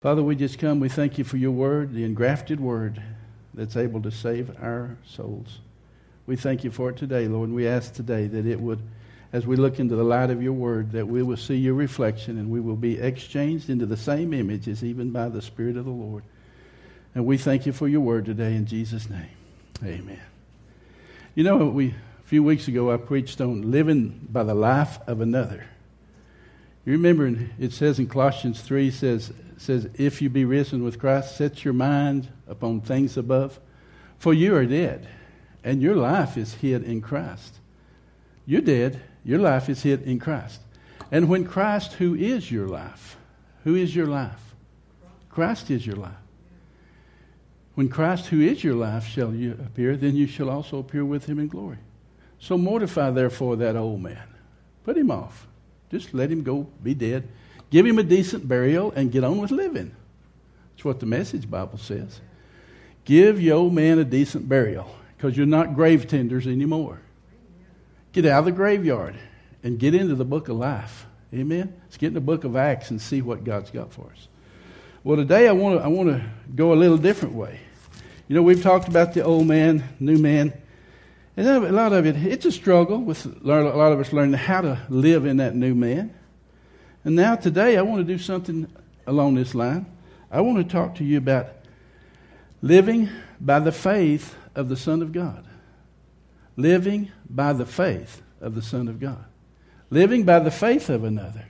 Father, we just come. We thank you for your word, the engrafted word that's able to save our souls. We thank you for it today, Lord. And we ask today that it would, as we look into the light of your word, that we will see your reflection and we will be exchanged into the same image as even by the Spirit of the Lord. And we thank you for your word today in Jesus' name. Amen. You know, we, a few weeks ago I preached on living by the life of another. You remember it says in Colossians 3 says says, If you be risen with Christ, set your mind upon things above. For you are dead, and your life is hid in Christ. You're dead, your life is hid in Christ. And when Christ, who is your life, who is your life? Christ is your life. When Christ, who is your life, shall you appear, then you shall also appear with him in glory. So mortify, therefore, that old man. Put him off. Just let him go, be dead Give him a decent burial and get on with living. That's what the message Bible says. Give your old man a decent burial because you're not grave tenders anymore. Get out of the graveyard and get into the book of life. Amen? Let's get in the book of Acts and see what God's got for us. Well, today I want to I want to go a little different way. You know, we've talked about the old man, new man. And a lot of it, it's a struggle with a lot of us learning how to live in that new man. And now, today, I want to do something along this line. I want to talk to you about living by the faith of the Son of God. Living by the faith of the Son of God. Living by the faith of another.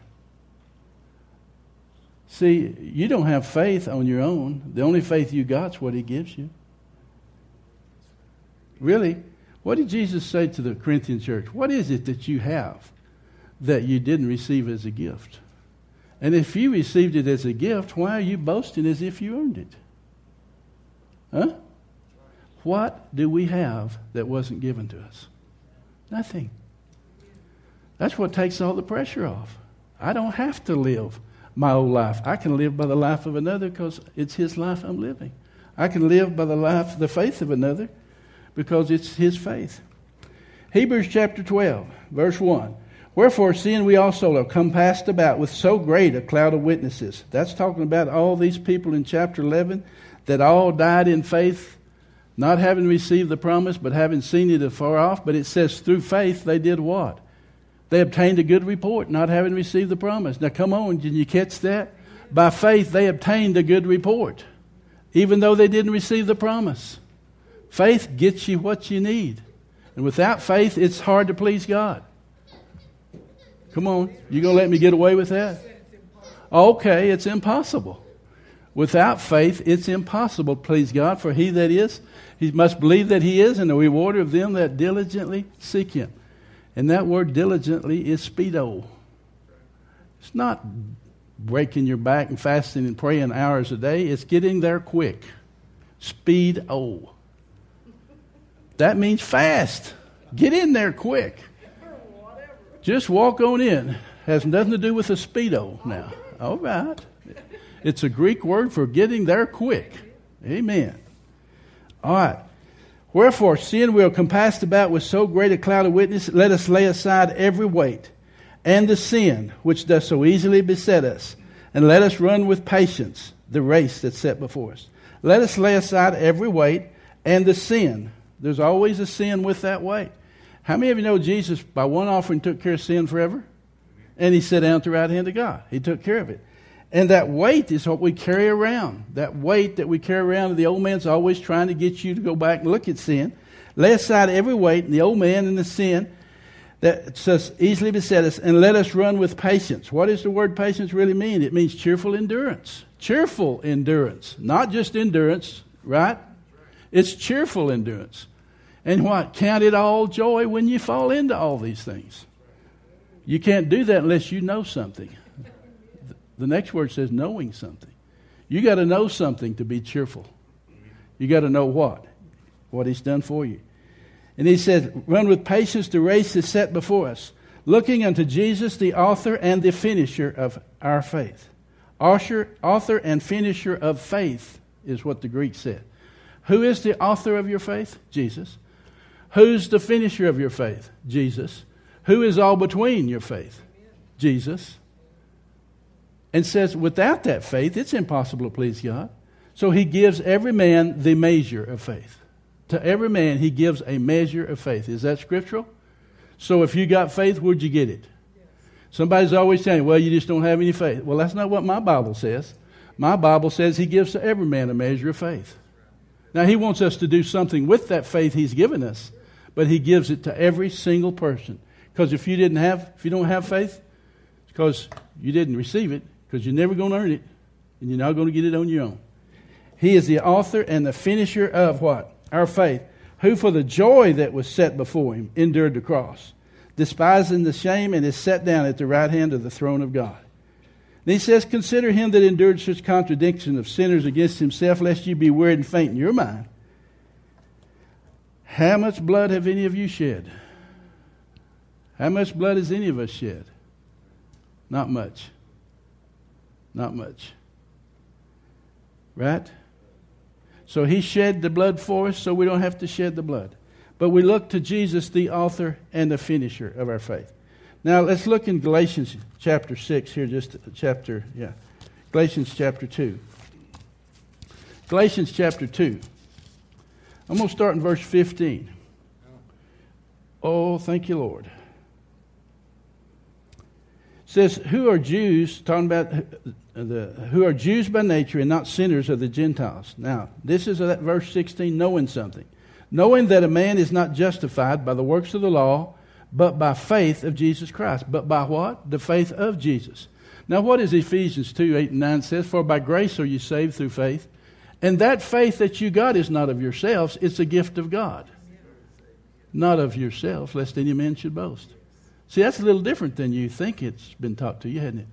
See, you don't have faith on your own. The only faith you got is what He gives you. Really, what did Jesus say to the Corinthian church? What is it that you have that you didn't receive as a gift? And if you received it as a gift, why are you boasting as if you earned it? Huh? What do we have that wasn't given to us? Nothing. That's what takes all the pressure off. I don't have to live my old life. I can live by the life of another because it's his life I'm living. I can live by the life, the faith of another because it's his faith. Hebrews chapter 12, verse 1. Wherefore, seeing we also are compassed about with so great a cloud of witnesses. That's talking about all these people in chapter 11 that all died in faith, not having received the promise, but having seen it afar off. But it says, through faith, they did what? They obtained a good report, not having received the promise. Now, come on, did you catch that? By faith, they obtained a good report, even though they didn't receive the promise. Faith gets you what you need. And without faith, it's hard to please God. Come on. You going to let me get away with that? Okay, it's impossible. Without faith, it's impossible, please God, for he that is, he must believe that he is, and the rewarder of them that diligently seek him. And that word diligently is speedo. It's not breaking your back and fasting and praying hours a day, it's getting there quick. Speedo. That means fast. Get in there quick. Just walk on in. Has nothing to do with a Speedo now. All right. It's a Greek word for getting there quick. Amen. All right. Wherefore, seeing we are compassed about with so great a cloud of witnesses, let us lay aside every weight and the sin which does so easily beset us, and let us run with patience the race that's set before us. Let us lay aside every weight and the sin. There's always a sin with that weight. How many of you know Jesus, by one offering, took care of sin forever? And he sat down at the right hand of God. He took care of it. And that weight is what we carry around. That weight that we carry around, the old man's always trying to get you to go back and look at sin. Lay aside every weight, and the old man and the sin that says easily beset us, and let us run with patience. What does the word patience really mean? It means cheerful endurance. Cheerful endurance, not just endurance, right? It's cheerful endurance. And what? Count it all joy when you fall into all these things. You can't do that unless you know something. The next word says knowing something. You got to know something to be cheerful. You got to know what? What He's done for you. And He says, Run with patience the race is set before us, looking unto Jesus, the author and the finisher of our faith. Author, author and finisher of faith is what the Greek said. Who is the author of your faith? Jesus. Who's the finisher of your faith? Jesus. Who is all between your faith? Jesus. and says, without that faith, it's impossible to please God. So he gives every man the measure of faith. To every man, he gives a measure of faith. Is that scriptural? So if you got faith, where'd you get it? Somebody's always saying, well, you just don't have any faith. Well, that's not what my Bible says. My Bible says he gives to every man a measure of faith. Now, he wants us to do something with that faith he's given us, but he gives it to every single person. Because if you didn't have, if you don't have faith, it's because you didn't receive it, because you're never going to earn it, and you're not going to get it on your own. He is the author and the finisher of what? Our faith, who for the joy that was set before him endured the cross, despising the shame, and is set down at the right hand of the throne of God. And he says, Consider him that endured such contradiction of sinners against himself, lest you be wearied and faint in your mind. How much blood have any of you shed? How much blood has any of us shed? Not much. Not much. Right? So he shed the blood for us so we don't have to shed the blood. But we look to Jesus, the author and the finisher of our faith. Now let's look in Galatians chapter 6 here, just chapter, yeah. Galatians chapter 2. Galatians chapter 2. I'm going to start in verse 15. Oh, thank you, Lord. It says, Who are Jews, talking about uh, the, who are Jews by nature and not sinners of the Gentiles. Now, this is that verse 16, knowing something. Knowing that a man is not justified by the works of the law, but by faith of Jesus Christ. But by what? The faith of Jesus. Now, what is Ephesians 2 8 and 9 says? For by grace are you saved through faith. And that faith that you got is not of yourselves, it's a gift of God. Not of yourselves, lest any man should boast. See, that's a little different than you think it's been taught to you, hasn't it?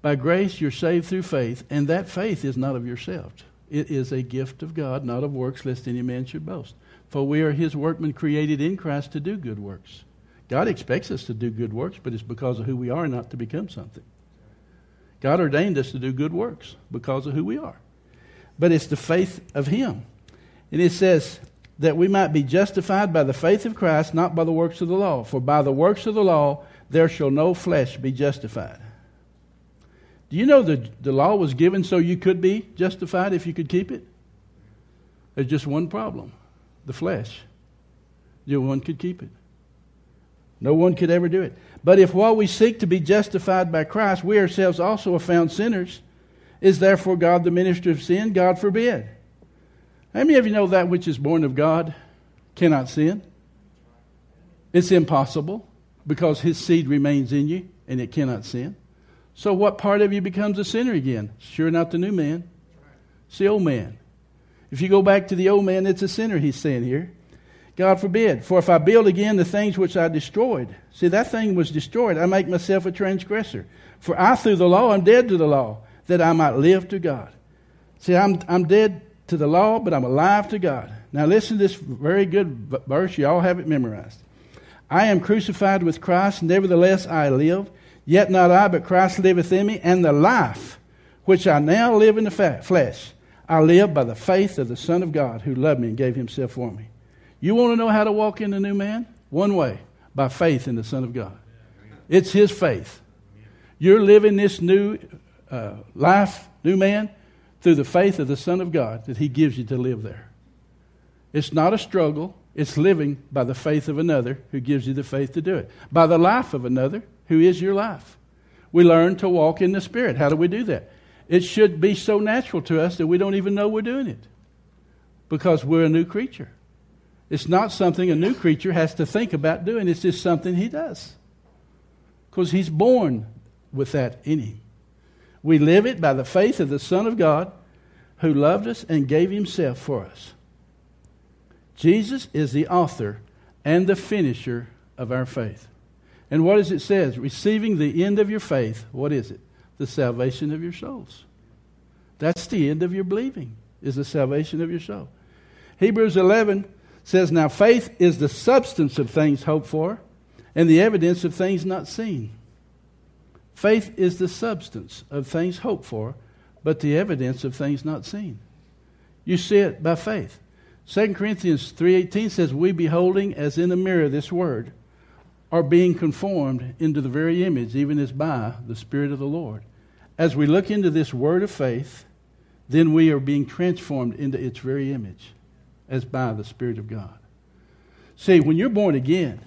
By grace, you're saved through faith, and that faith is not of yourself. It is a gift of God, not of works, lest any man should boast. For we are his workmen created in Christ to do good works. God expects us to do good works, but it's because of who we are, not to become something. God ordained us to do good works because of who we are. But it's the faith of him. And it says that we might be justified by the faith of Christ, not by the works of the law. For by the works of the law there shall no flesh be justified. Do you know that the law was given so you could be justified if you could keep it? There's just one problem the flesh. No one could keep it. No one could ever do it. But if while we seek to be justified by Christ, we ourselves also are found sinners, is therefore God the minister of sin? God forbid. How many of you know that which is born of God cannot sin? It's impossible because his seed remains in you and it cannot sin. So, what part of you becomes a sinner again? Sure, not the new man. It's the old man. If you go back to the old man, it's a sinner, he's saying here. God forbid. For if I build again the things which I destroyed, see, that thing was destroyed. I make myself a transgressor. For I, through the law, am dead to the law, that I might live to God. See, I'm, I'm dead to the law, but I'm alive to God. Now, listen to this very good verse. You all have it memorized. I am crucified with Christ, nevertheless I live. Yet not I, but Christ liveth in me, and the life which I now live in the flesh, I live by the faith of the Son of God who loved me and gave himself for me. You want to know how to walk in the new man? One way, by faith in the Son of God. It's his faith. You're living this new uh, life, new man, through the faith of the Son of God that he gives you to live there. It's not a struggle. It's living by the faith of another who gives you the faith to do it. By the life of another who is your life. We learn to walk in the Spirit. How do we do that? It should be so natural to us that we don't even know we're doing it because we're a new creature. It's not something a new creature has to think about doing, it's just something he does because he's born with that in him. We live it by the faith of the Son of God who loved us and gave himself for us. Jesus is the author and the finisher of our faith. And what does it say? Receiving the end of your faith. What is it? The salvation of your souls. That's the end of your believing, is the salvation of your soul. Hebrews 11 says, Now faith is the substance of things hoped for and the evidence of things not seen. Faith is the substance of things hoped for, but the evidence of things not seen. You see it by faith. 2 Corinthians 3:18 says, "We beholding as in a mirror this word are being conformed into the very image, even as by the Spirit of the Lord. as we look into this word of faith, then we are being transformed into its very image as by the Spirit of God. See, when you're born again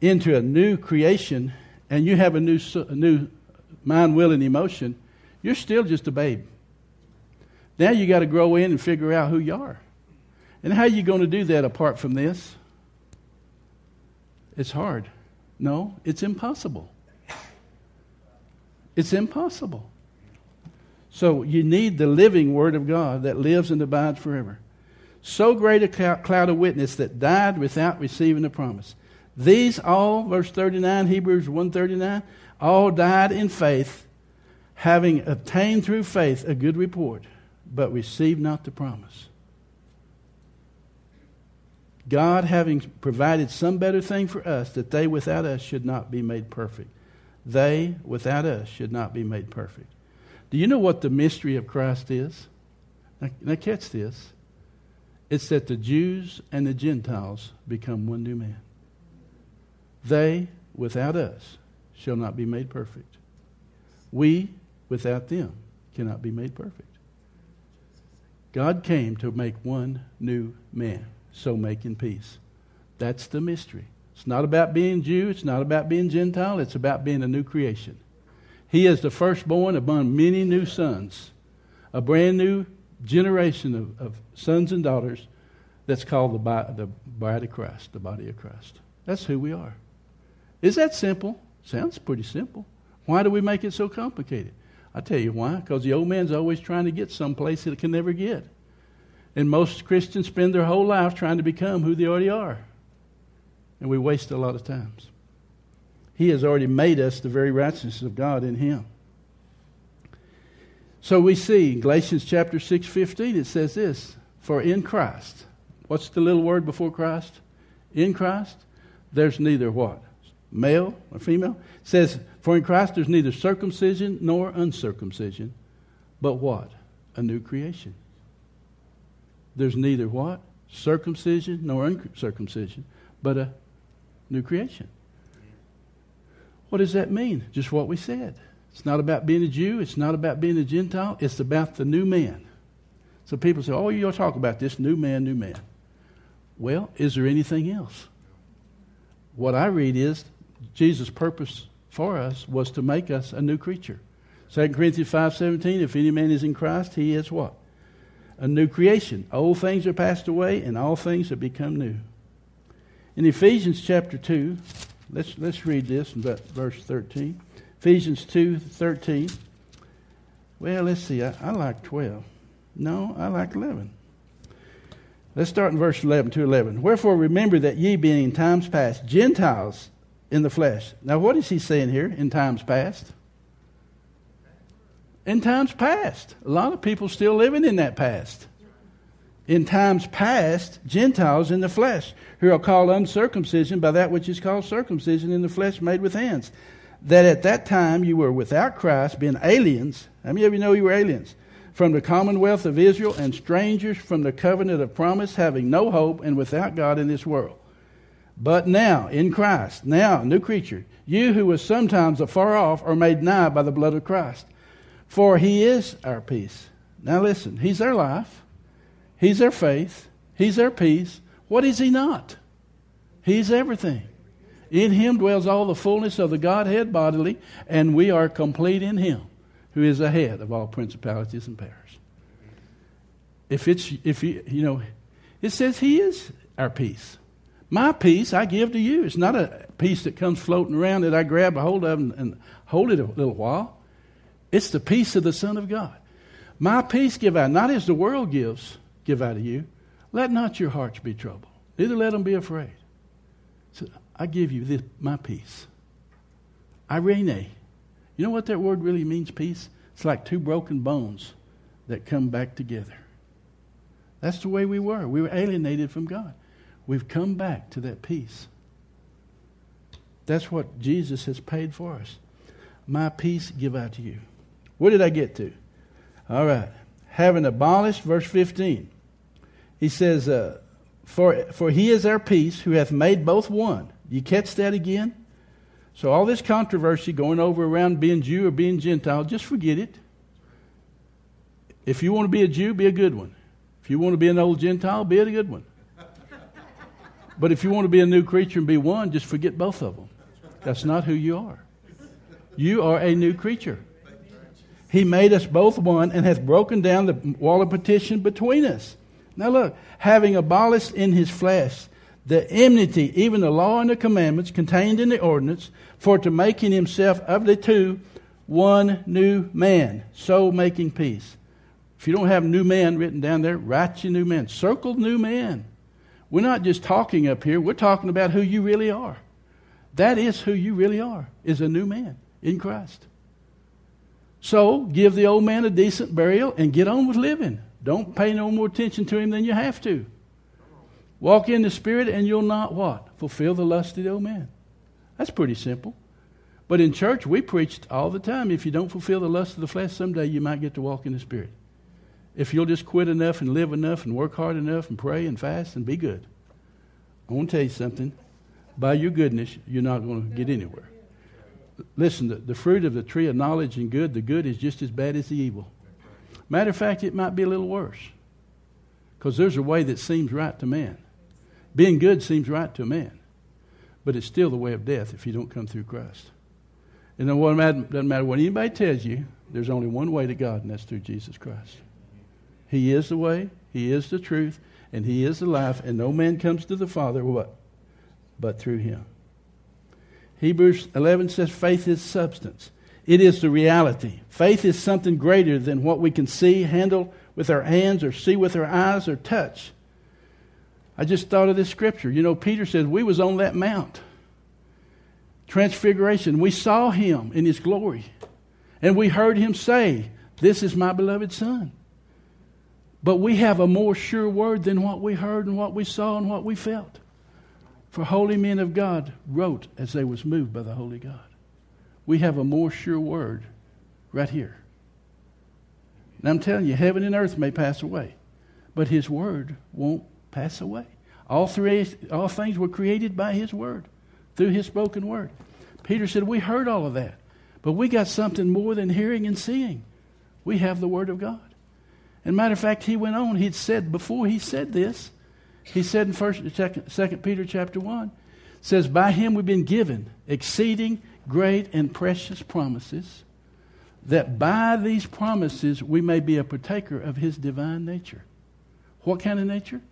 into a new creation and you have a new, a new mind, will, and emotion, you're still just a babe. Now you got to grow in and figure out who you are. And how are you going to do that apart from this? It's hard. No, it's impossible. It's impossible. So you need the living Word of God that lives and abides forever. So great a cloud of witness that died without receiving the promise. These all, verse 39, Hebrews 139, all died in faith, having obtained through faith a good report, but received not the promise. God having provided some better thing for us, that they without us should not be made perfect. They without us should not be made perfect. Do you know what the mystery of Christ is? Now, now catch this. It's that the Jews and the Gentiles become one new man. They, without us, shall not be made perfect. We, without them, cannot be made perfect. God came to make one new man, so making peace. That's the mystery. It's not about being Jew, it's not about being Gentile, it's about being a new creation. He is the firstborn among many new sons, a brand new generation of, of sons and daughters that's called the, the bride of Christ, the body of Christ. That's who we are. Is that simple? Sounds pretty simple. Why do we make it so complicated? I tell you why. Because the old man's always trying to get someplace that it can never get. And most Christians spend their whole life trying to become who they already are. And we waste a lot of times. He has already made us the very righteousness of God in Him. So we see in Galatians chapter 6, 15, it says this For in Christ, what's the little word before Christ? In Christ, there's neither what? Male or female? Says, For in Christ there's neither circumcision nor uncircumcision, but what? A new creation. There's neither what? Circumcision nor uncircumcision, but a new creation. What does that mean? Just what we said. It's not about being a Jew. It's not about being a Gentile. It's about the new man. So people say, oh, you'll talk about this new man, new man. Well, is there anything else? What I read is Jesus' purpose for us was to make us a new creature. 2 Corinthians 5.17, if any man is in Christ, he is what? A new creation. Old things are passed away, and all things have become new. In Ephesians chapter 2, let's, let's read this in verse 13. Ephesians 2 13. Well, let's see. I, I like 12. No, I like 11. Let's start in verse 11 to 11. Wherefore remember that ye being in times past Gentiles in the flesh. Now, what is he saying here in times past? In times past. A lot of people still living in that past. In times past, Gentiles in the flesh, who are called uncircumcision by that which is called circumcision in the flesh made with hands that at that time you were without Christ, being aliens. How many of you know you were aliens? From the commonwealth of Israel and strangers from the covenant of promise, having no hope and without God in this world. But now, in Christ, now, new creature, you who were sometimes afar off are made nigh by the blood of Christ. For he is our peace. Now listen, he's our life, he's our faith, he's our peace. What is he not? He's everything. In him dwells all the fullness of the Godhead bodily, and we are complete in him, who is the head of all principalities and powers. If it's, if you, you know, it says he is our peace. My peace I give to you. It's not a peace that comes floating around that I grab a hold of and, and hold it a little while. It's the peace of the Son of God. My peace give I, not as the world gives, give I to you. Let not your hearts be troubled, neither let them be afraid. So I give you this, my peace. Eirene. You know what that word really means, peace? It's like two broken bones that come back together. That's the way we were. We were alienated from God. We've come back to that peace. That's what Jesus has paid for us. My peace give I to you. What did I get to? All right. Having abolished, verse 15, he says, uh, for, for he is our peace who hath made both one you catch that again? So, all this controversy going over around being Jew or being Gentile, just forget it. If you want to be a Jew, be a good one. If you want to be an old Gentile, be a good one. But if you want to be a new creature and be one, just forget both of them. That's not who you are. You are a new creature. He made us both one and hath broken down the wall of partition between us. Now look, having abolished in his flesh the enmity, even the law and the commandments contained in the ordinance, for to make in himself of the two one new man, so making peace. If you don't have new man written down there, write your new man. Circle new man. We're not just talking up here, we're talking about who you really are. That is who you really are, is a new man in Christ. So give the old man a decent burial and get on with living. Don't pay no more attention to him than you have to. Walk in the Spirit and you'll not what? Fulfill the lust of the old man. That's pretty simple. But in church, we preached all the time if you don't fulfill the lust of the flesh, someday you might get to walk in the Spirit. If you'll just quit enough and live enough and work hard enough and pray and fast and be good. I want to tell you something. By your goodness, you're not going to get anywhere. Listen, the, the fruit of the tree of knowledge and good, the good is just as bad as the evil. Matter of fact, it might be a little worse. Because there's a way that seems right to man. Being good seems right to a man, but it's still the way of death if you don't come through Christ. And what doesn't matter what anybody tells you, there's only one way to God, and that's through Jesus Christ. He is the way, He is the truth, and He is the life, and no man comes to the Father what? But through Him. Hebrews 11 says faith is substance. It is the reality. Faith is something greater than what we can see, handle with our hands, or see with our eyes, or touch. I just thought of this scripture. You know, Peter says, We was on that mount. Transfiguration. We saw him in his glory. And we heard him say, This is my beloved Son. But we have a more sure word than what we heard and what we saw and what we felt. For holy men of God wrote as they was moved by the Holy God. We have a more sure word right here. And I'm telling you, heaven and earth may pass away, but his word won't pass away. All, three, all things were created by His Word, through His spoken Word. Peter said, We heard all of that, but we got something more than hearing and seeing. We have the Word of God. And matter of fact, he went on, he'd said, before he said this, he said in first, second, second Peter chapter 1, says, By him we've been given exceeding great and precious promises, that by these promises we may be a partaker of his divine nature. What kind of nature?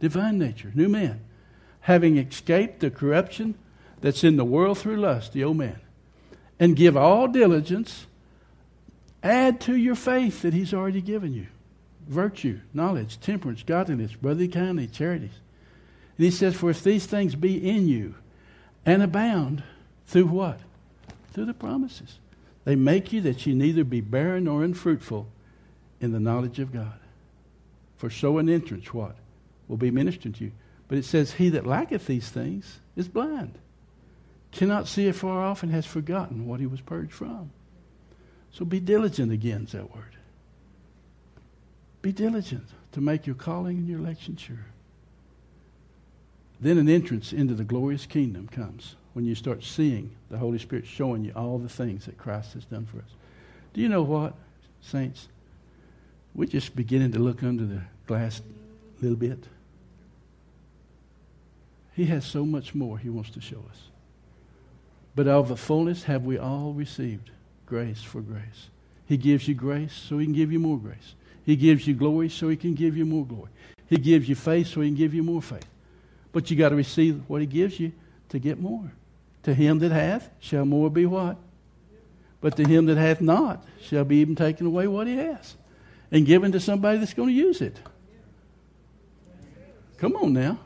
divine nature, new man, having escaped the corruption that's in the world through lust, the old man, and give all diligence, add to your faith that he's already given you virtue, knowledge, temperance, godliness, brotherly kindness, charities. And he says, For if these things be in you and abound, through what? Through the promises. They make you that you neither be barren nor unfruitful in the knowledge of God. For so an entrance, what? will be ministered to you. But it says, He that lacketh these things is blind, cannot see afar off, and has forgotten what he was purged from. So be diligent again, is that word. Be diligent to make your calling and your election sure. Then an entrance into the glorious kingdom comes when you start seeing the Holy Spirit showing you all the things that Christ has done for us. Do you know what, saints? We're just beginning to look under the glass a little bit. He has so much more He wants to show us. But of the fullness have we all received grace for grace. He gives you grace so He can give you more grace. He gives you glory so He can give you more glory. He gives you faith so He can give you more faith. But you got to receive what He gives you to get more. To him that hath shall more be what? But to him that hath not shall be even taken away what he has and given to somebody that's going to use it. Come on now.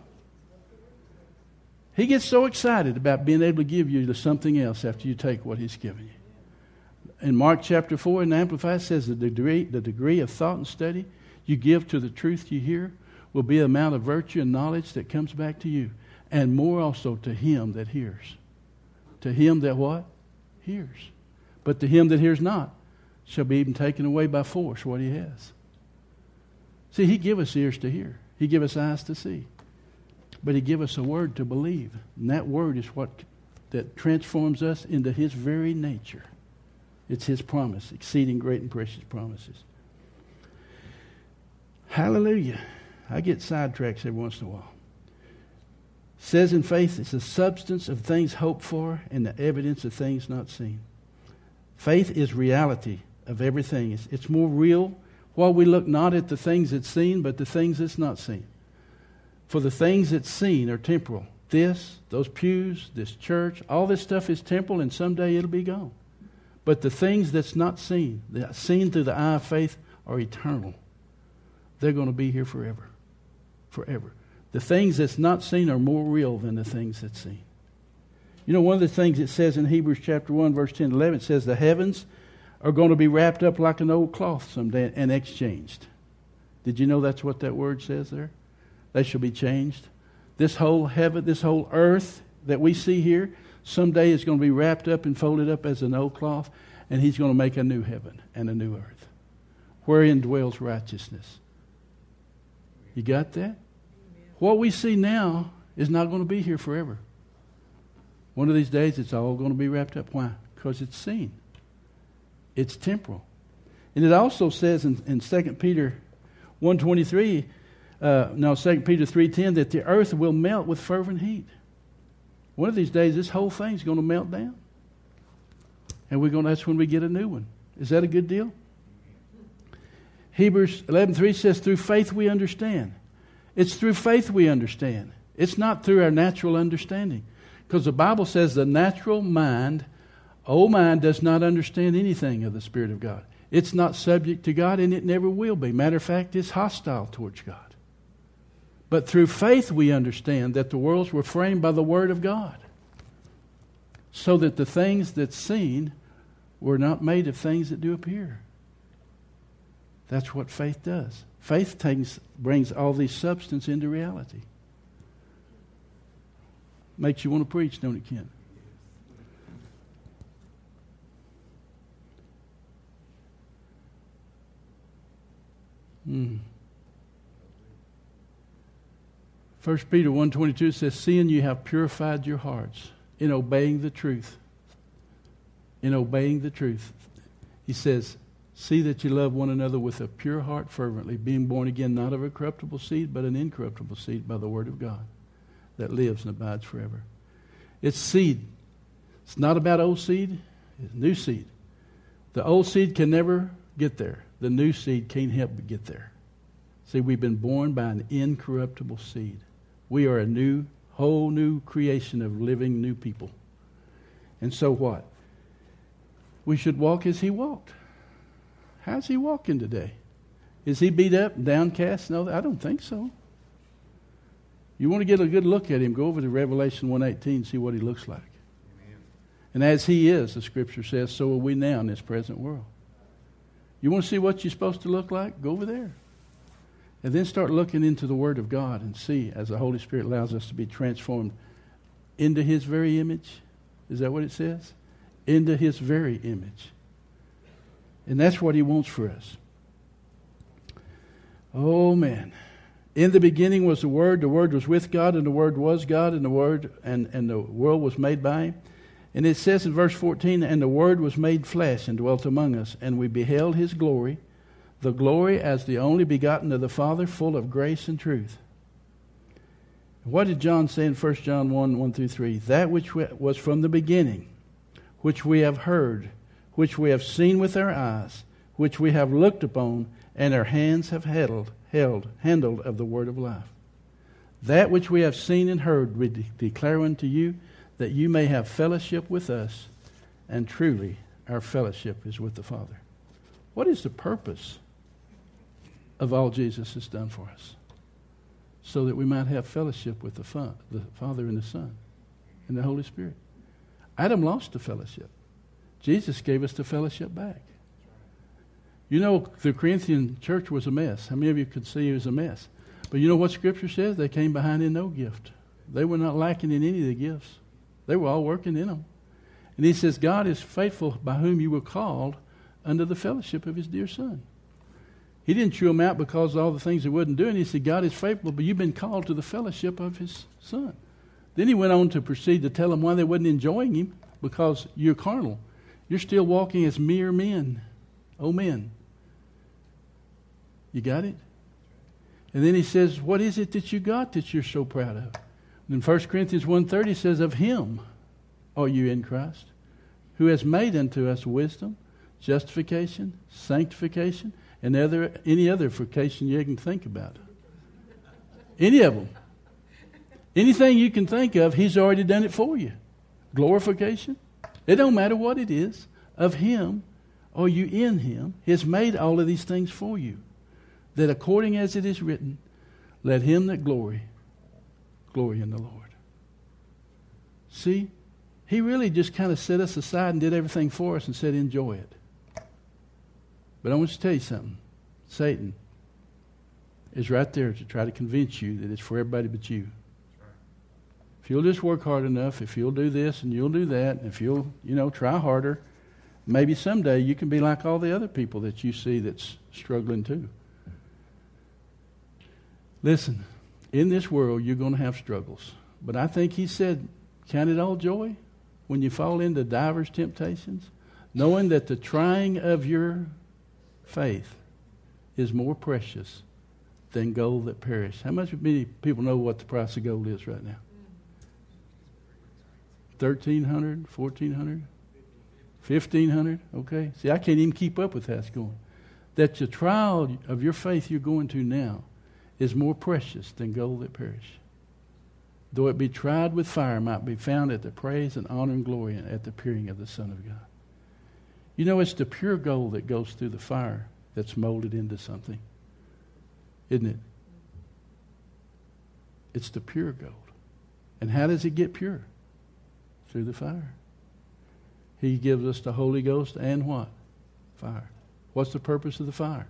He gets so excited about being able to give you something else after you take what he's given you. In Mark chapter 4 in the Amplified says the degree, the degree of thought and study you give to the truth you hear will be the amount of virtue and knowledge that comes back to you. And more also to him that hears. To him that what? Hears. But to him that hears not shall be even taken away by force what he has. See, he give us ears to hear. He give us eyes to see. But he give us a word to believe. And that word is what that transforms us into His very nature. It's His promise, exceeding great and precious promises. Hallelujah. I get sidetracked every once in a while. Says in faith, it's the substance of things hoped for and the evidence of things not seen. Faith is reality of everything. It's, it's more real while we look not at the things that's seen, but the things that's not seen. For the things that's seen are temporal. This, those pews, this church, all this stuff is temporal, and someday it'll be gone. But the things that's not seen, that seen through the eye of faith, are eternal. They're going to be here forever. Forever. The things that's not seen are more real than the things that's seen. You know, one of the things it says in Hebrews chapter 1, verse 10 11, it says, The heavens are going to be wrapped up like an old cloth someday and exchanged. Did you know that's what that word says there? They shall be changed. This whole heaven, this whole earth that we see here, someday is going to be wrapped up and folded up as an old cloth, and He's going to make a new heaven and a new earth, wherein dwells righteousness. You got that? What we see now is not going to be here forever. One of these days, it's all going to be wrapped up. Why? Because it's seen. It's temporal. And it also says in, in 2 Peter 1.23, uh, no, 2 Peter 3.10, that the earth will melt with fervent heat. One of these days, this whole thing's going to melt down. And we're going to, that's when we get a new one. Is that a good deal? Hebrews 11.3 says, through faith we understand. It's through faith we understand. It's not through our natural understanding. Because the Bible says the natural mind old mind does not understand anything of the Spirit of God. It's not subject to God, and it never will be. Matter of fact, it's hostile towards God. But through faith, we understand that the worlds were framed by the Word of God, so that the things that's seen were not made of things that do appear. That's what faith does. Faith takes, brings all these substance into reality. Makes you want to preach, don't it, Ken? Mm. 1 Peter 1.22 says, Seeing you have purified your hearts in obeying the truth. In obeying the truth. He says, See that you love one another with a pure heart fervently, being born again not of a corruptible seed, but an incorruptible seed by the word of God that lives and abides forever. It's seed. It's not about old seed, it's new seed. The old seed can never get there the new seed can't help but get there. See, we've been born by an incorruptible seed. We are a new, whole new creation of living new people. And so what? We should walk as he walked. How's he walking today? Is he beat up, downcast? No, I don't think so. You want to get a good look at him, go over to Revelation 118, see what he looks like. Amen. And as he is, the scripture says, so are we now in this present world. You want to see what you're supposed to look like? Go over there. And then start looking into the Word of God and see as the Holy Spirit allows us to be transformed into His very image. Is that what it says? Into His very image. And that's what He wants for us. Oh, man. In the beginning was the Word, the Word was with God, and the Word was God, and the Word and, and the world was made by Him. And it says in verse 14, And the Word was made flesh and dwelt among us, and we beheld his glory, the glory as the only begotten of the Father, full of grace and truth. What did John say in 1 John 1 1 through 3? That which was from the beginning, which we have heard, which we have seen with our eyes, which we have looked upon, and our hands have held, held handled of the word of life. That which we have seen and heard we de- declare unto you that you may have fellowship with us, and truly our fellowship is with the Father. What is the purpose of all Jesus has done for us? So that we might have fellowship with the, the Father and the Son and the Holy Spirit. Adam lost the fellowship. Jesus gave us the fellowship back. You know, the Corinthian church was a mess. How many of you could see it was a mess? But you know what Scripture says? They came behind in no gift. They were not lacking in any of the gifts. They were all working in them. And he says, God is faithful by whom you were called under the fellowship of his dear son. He didn't chew them out because of all the things they wasn't doing. He said, God is faithful, but you've been called to the fellowship of his son. Then he went on to proceed to tell them why they wasn't enjoying him because you're carnal. You're still walking as mere men. Oh, men. You got it? And then he says, What is it that you got that you're so proud of? And 1 Corinthians 1.30 says, Of him are you in Christ, who has made unto us wisdom, justification, sanctification, and other, any other vocation you can think about. Any of them. Anything you can think of, he's already done it for you. Glorification. It don't matter what it is. Of him or you in him. He's made all of these things for you. That according as it is written, let him that glory, glory in the Lord. See, he really just kind of set us aside and did everything for us and said, enjoy it. But I want to tell you something. Satan is right there to try to convince you that it's for everybody but you. If you'll just work hard enough, if you'll do this and you'll do that, if you'll, you know, try harder, maybe someday you can be like all the other people that you see that's struggling too. Listen, in this world you're going to have struggles. But I think he said, Count it all joy when you fall into divers temptations, knowing that the trying of your faith is more precious than gold that perish. How much many people know what the price of gold is right now? 1300 1400 1500 okay. See i can't even keep up with that going. That the trial of your faith you're going to now is more precious than gold that perish. Though it be tried with fire might be found at the praise and honor and glory at the appearing of the son of god you know, it's the pure gold that goes through the fire that's molded into something, isn't it? It's the pure gold. And how does it get pure? Through the fire. He gives us the Holy Ghost and what? Fire. What's the purpose of the fire?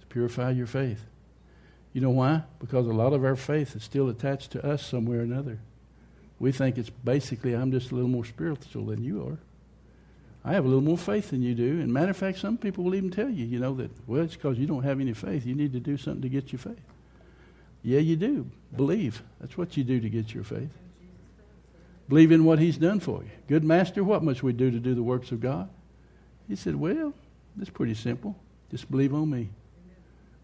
To purify your faith. You know why? Because a lot of our faith is still attached to us somewhere or another. We think it's basically, I'm just a little more spiritual than you are. I have a little more faith than you do. And matter of fact, some people will even tell you, you know, that, well, it's because you don't have any faith. You need to do something to get your faith. Yeah, you do. Believe. That's what you do to get your faith. Believe in what he's done for you. Good master, what must we do to do the works of God? He said, well, it's pretty simple. Just believe on me.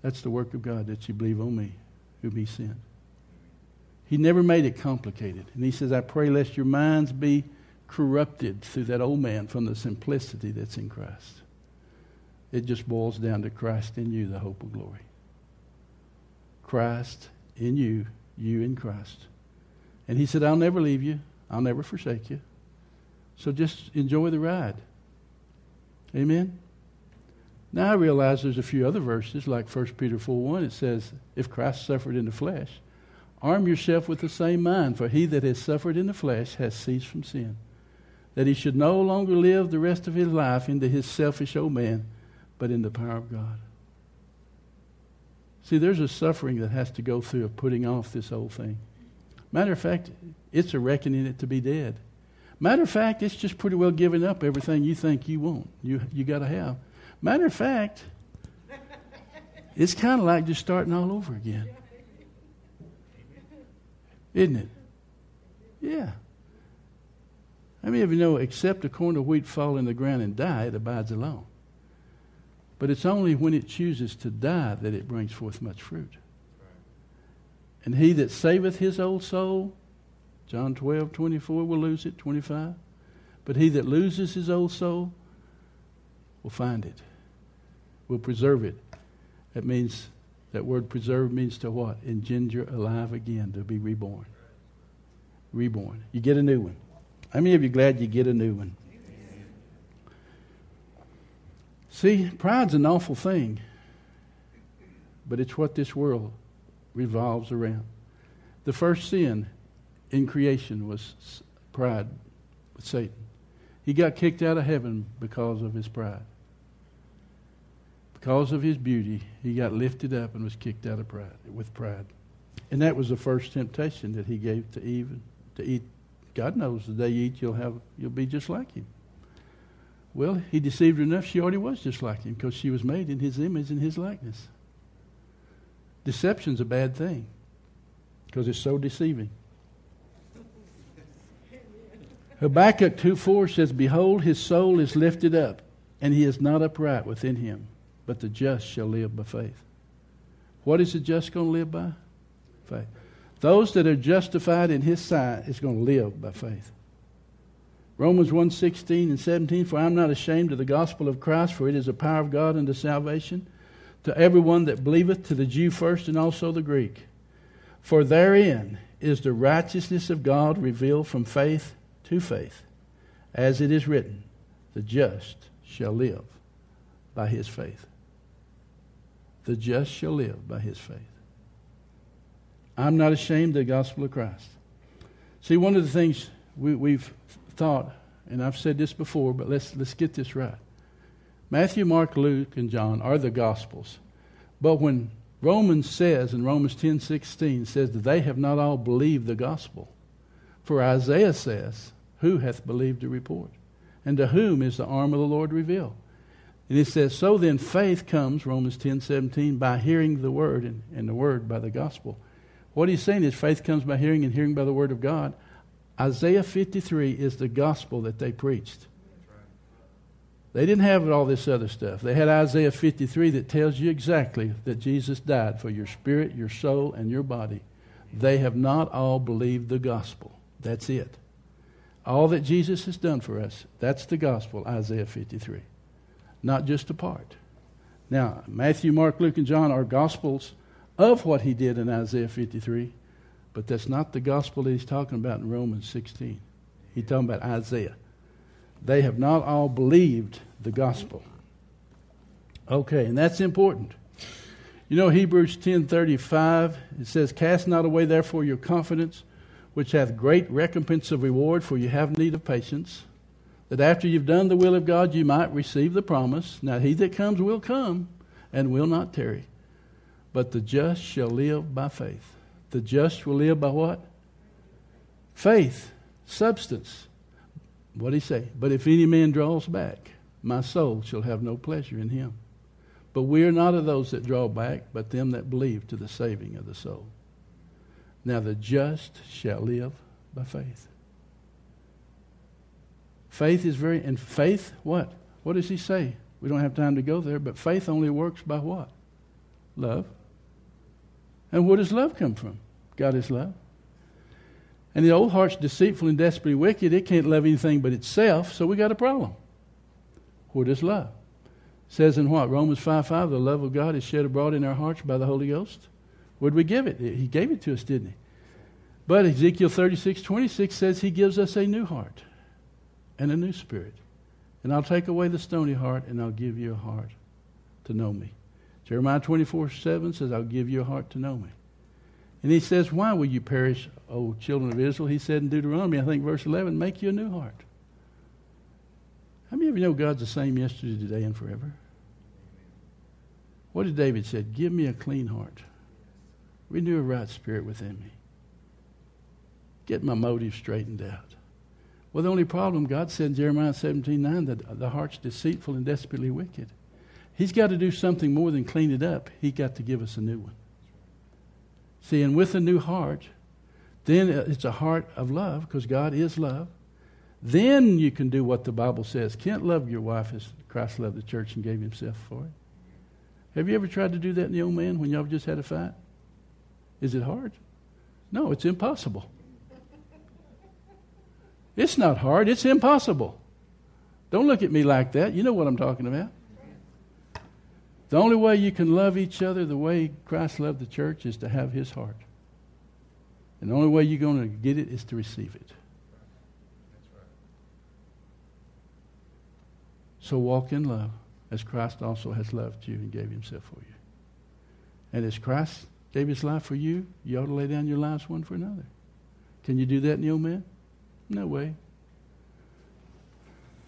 That's the work of God, that you believe on me, who he sent. He never made it complicated. And he says, I pray lest your minds be corrupted through that old man from the simplicity that's in Christ. It just boils down to Christ in you, the hope of glory. Christ in you, you in Christ. And he said, I'll never leave you, I'll never forsake you. So just enjoy the ride. Amen? Now I realize there's a few other verses, like 1 Peter 4 1. It says, If Christ suffered in the flesh, arm yourself with the same mind, for he that has suffered in the flesh has ceased from sin that he should no longer live the rest of his life into his selfish old man, but in the power of God. See, there's a suffering that has to go through of putting off this old thing. Matter of fact, it's a reckoning it to be dead. Matter of fact, it's just pretty well giving up everything you think you want, you, you got to have. Matter of fact, it's kind of like just starting all over again. Isn't it? Yeah. How many of you know, except a corn of wheat fall in the ground and die, it abides alone? But it's only when it chooses to die that it brings forth much fruit. And he that saveth his old soul, John 12, 24, will lose it, 25. But he that loses his old soul will find it, will preserve it. That means, that word preserve means to what? Engender alive again, to be reborn. Reborn. You get a new one. How many of you glad you get a new one? See, pride's an awful thing, but it's what this world revolves around. The first sin in creation was pride with Satan. He got kicked out of heaven because of his pride. Because of his beauty, he got lifted up and was kicked out of pride with pride. And that was the first temptation that he gave to Eve to eat God knows the day you eat, you'll have you'll be just like him. Well, he deceived her enough; she already was just like him because she was made in his image and his likeness. Deception's a bad thing because it's so deceiving. Habakkuk 2 4 says, Behold, his soul is lifted up, and he is not upright within him, but the just shall live by faith. What is the just going to live by? Faith. Those that are justified in his sight is going to live by faith. Romans 1 16 and 17, For I am not ashamed of the gospel of Christ, for it is the power of God unto salvation to everyone that believeth, to the Jew first and also the Greek. For therein is the righteousness of God revealed from faith to faith, as it is written, The just shall live by his faith. The just shall live by his faith. I'm not ashamed of the gospel of Christ. See, one of the things we, we've thought, and I've said this before, but let's, let's get this right. Matthew, Mark, Luke, and John are the Gospels. But when Romans says in Romans 10 16 says that they have not all believed the gospel. For Isaiah says, Who hath believed the report? And to whom is the arm of the Lord revealed? And it says, So then faith comes, Romans 10 17, by hearing the word, and, and the word by the gospel. What he's saying is faith comes by hearing, and hearing by the word of God. Isaiah 53 is the gospel that they preached. They didn't have all this other stuff. They had Isaiah 53 that tells you exactly that Jesus died for your spirit, your soul, and your body. They have not all believed the gospel. That's it. All that Jesus has done for us, that's the gospel, Isaiah 53. Not just a part. Now, Matthew, Mark, Luke, and John are gospels of what he did in Isaiah 53, but that's not the gospel that he's talking about in Romans 16. He's talking about Isaiah. They have not all believed the gospel. Okay, and that's important. You know Hebrews 10:35 it says cast not away therefore your confidence which hath great recompense of reward for you have need of patience that after you've done the will of God you might receive the promise. Now he that comes will come and will not tarry. But the just shall live by faith. The just will live by what? Faith, substance. What did he say? But if any man draws back, my soul shall have no pleasure in him. But we are not of those that draw back, but them that believe to the saving of the soul. Now the just shall live by faith. Faith is very, and faith, what? What does he say? We don't have time to go there, but faith only works by what? Love. And where does love come from? God is love. And the old heart's deceitful and desperately wicked. It can't love anything but itself, so we got a problem. Where does love? It says in what? Romans 5 5, the love of God is shed abroad in our hearts by the Holy Ghost. Would we give it? He gave it to us, didn't he? But Ezekiel 36 26 says he gives us a new heart and a new spirit. And I'll take away the stony heart and I'll give you a heart to know me. Jeremiah 24 7 says, I'll give you a heart to know me. And he says, Why will you perish, O children of Israel? He said in Deuteronomy, I think verse 11, make you a new heart. How many of you know God's the same yesterday, today, and forever? What did David say? Give me a clean heart. Renew a right spirit within me. Get my motives straightened out. Well, the only problem, God said in Jeremiah 17 9, that the heart's deceitful and desperately wicked. He's got to do something more than clean it up. He's got to give us a new one. See, and with a new heart, then it's a heart of love because God is love. Then you can do what the Bible says. Can't love your wife as Christ loved the church and gave himself for it. Have you ever tried to do that in the old man when y'all just had a fight? Is it hard? No, it's impossible. It's not hard, it's impossible. Don't look at me like that. You know what I'm talking about. The only way you can love each other the way Christ loved the church is to have his heart. And the only way you're going to get it is to receive it. So walk in love as Christ also has loved you and gave himself for you. And as Christ gave his life for you, you ought to lay down your lives one for another. Can you do that in the old man? No way.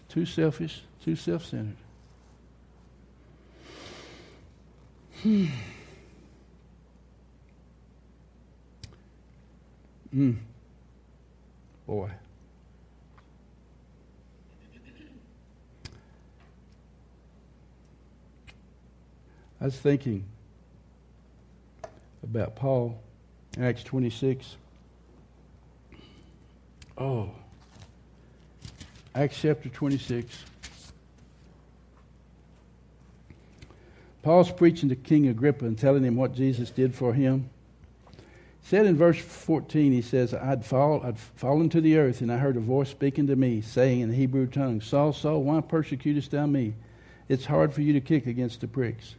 Too selfish, too self centered. Hmm. Mm. Boy. I was thinking about Paul, Acts 26. Oh, Acts chapter 26. Paul's preaching to King Agrippa and telling him what Jesus did for him. said in verse 14, he says, I'd, fall, I'd fallen to the earth, and I heard a voice speaking to me, saying in the Hebrew tongue, Saul, Saul, why persecutest thou me? It's hard for you to kick against the pricks.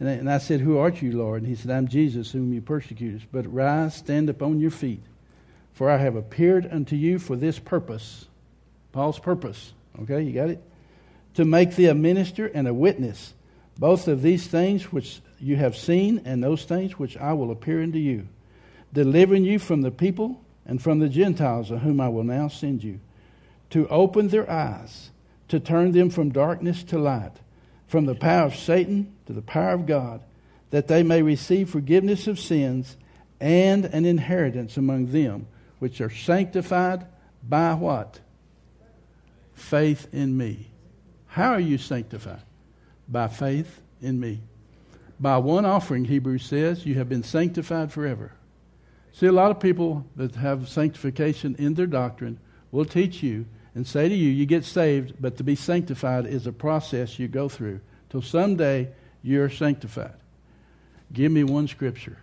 And I, and I said, Who art you, Lord? And he said, I'm Jesus, whom you persecutest. But rise, stand upon your feet, for I have appeared unto you for this purpose. Paul's purpose. Okay, you got it? To make thee a minister and a witness both of these things which you have seen and those things which I will appear unto you, delivering you from the people and from the Gentiles of whom I will now send you, to open their eyes, to turn them from darkness to light, from the power of Satan to the power of God, that they may receive forgiveness of sins and an inheritance among them which are sanctified by what? Faith in me. How are you sanctified? By faith in me. By one offering, Hebrews says, you have been sanctified forever. See, a lot of people that have sanctification in their doctrine will teach you and say to you, you get saved, but to be sanctified is a process you go through till someday you're sanctified. Give me one scripture.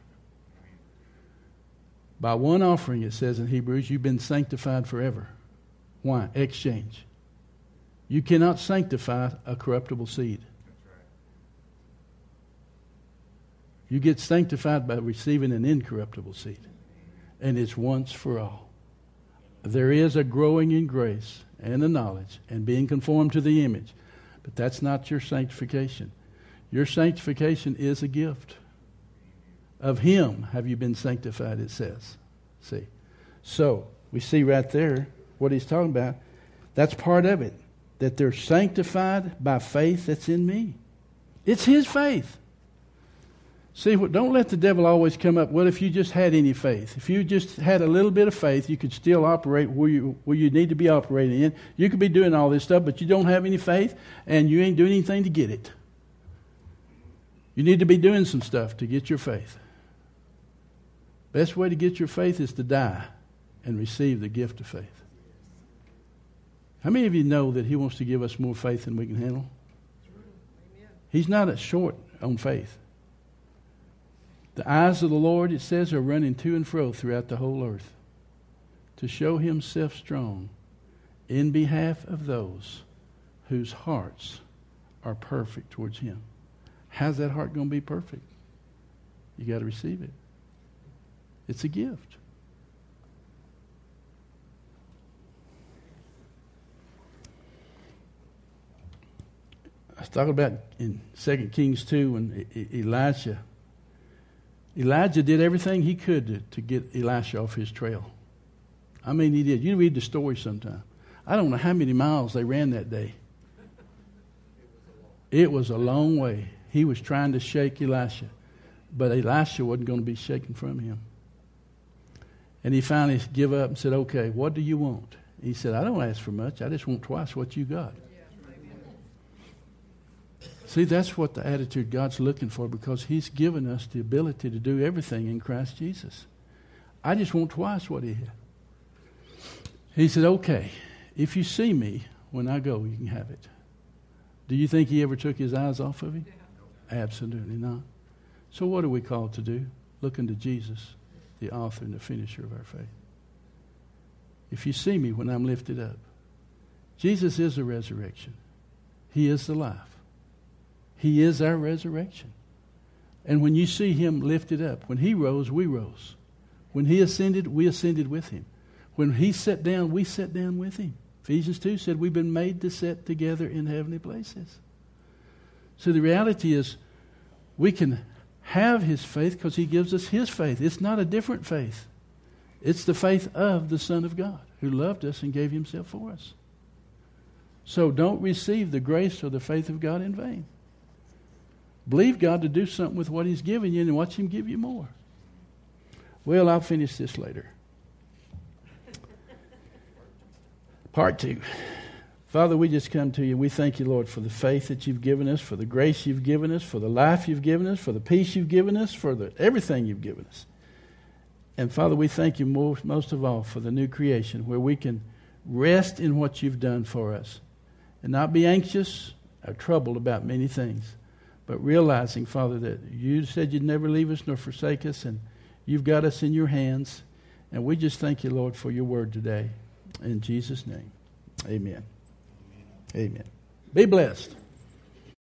By one offering, it says in Hebrews, you've been sanctified forever. Why? Exchange. You cannot sanctify a corruptible seed. You get sanctified by receiving an incorruptible seed, and it's once for all. There is a growing in grace and the knowledge and being conformed to the image, but that's not your sanctification. Your sanctification is a gift. Of Him have you been sanctified, it says. See? So, we see right there what he's talking about. That's part of it. That they're sanctified by faith that's in me. It's His faith. See, don't let the devil always come up. Well, if you just had any faith, if you just had a little bit of faith, you could still operate where you, where you need to be operating in. You could be doing all this stuff, but you don't have any faith and you ain't doing anything to get it. You need to be doing some stuff to get your faith. Best way to get your faith is to die and receive the gift of faith. How many of you know that He wants to give us more faith than we can handle? He's not short on faith. The eyes of the Lord, it says, are running to and fro throughout the whole earth to show himself strong in behalf of those whose hearts are perfect towards him. How's that heart going to be perfect? You got to receive it. It's a gift. I was talking about in 2 Kings 2 when Elijah Elijah did everything he could to, to get Elisha off his trail. I mean, he did. You read the story sometime. I don't know how many miles they ran that day. It was a long way. He was trying to shake Elisha, but Elisha wasn't going to be shaken from him. And he finally gave up and said, Okay, what do you want? He said, I don't ask for much. I just want twice what you got. See, that's what the attitude God's looking for because He's given us the ability to do everything in Christ Jesus. I just want twice what He had. He said, Okay, if you see me when I go, you can have it. Do you think He ever took His eyes off of Him? Absolutely not. So, what are we called to do? Look unto Jesus, the author and the finisher of our faith. If you see me when I'm lifted up, Jesus is the resurrection, He is the life. He is our resurrection. And when you see him lifted up, when he rose, we rose. When he ascended, we ascended with him. When he sat down, we sat down with him. Ephesians 2 said we've been made to sit together in heavenly places. So the reality is we can have his faith because he gives us his faith. It's not a different faith. It's the faith of the Son of God who loved us and gave himself for us. So don't receive the grace or the faith of God in vain. Believe God to do something with what He's given you and watch Him give you more. Well, I'll finish this later. Part two. Father, we just come to you. We thank you, Lord, for the faith that you've given us, for the grace you've given us, for the life you've given us, for the peace you've given us, for the, everything you've given us. And Father, we thank you most, most of all for the new creation where we can rest in what you've done for us and not be anxious or troubled about many things, but realizing, Father, that you said you'd never leave us nor forsake us, and you've got us in your hands. And we just thank you, Lord, for your word today. In Jesus' name, amen. Amen. Be blessed.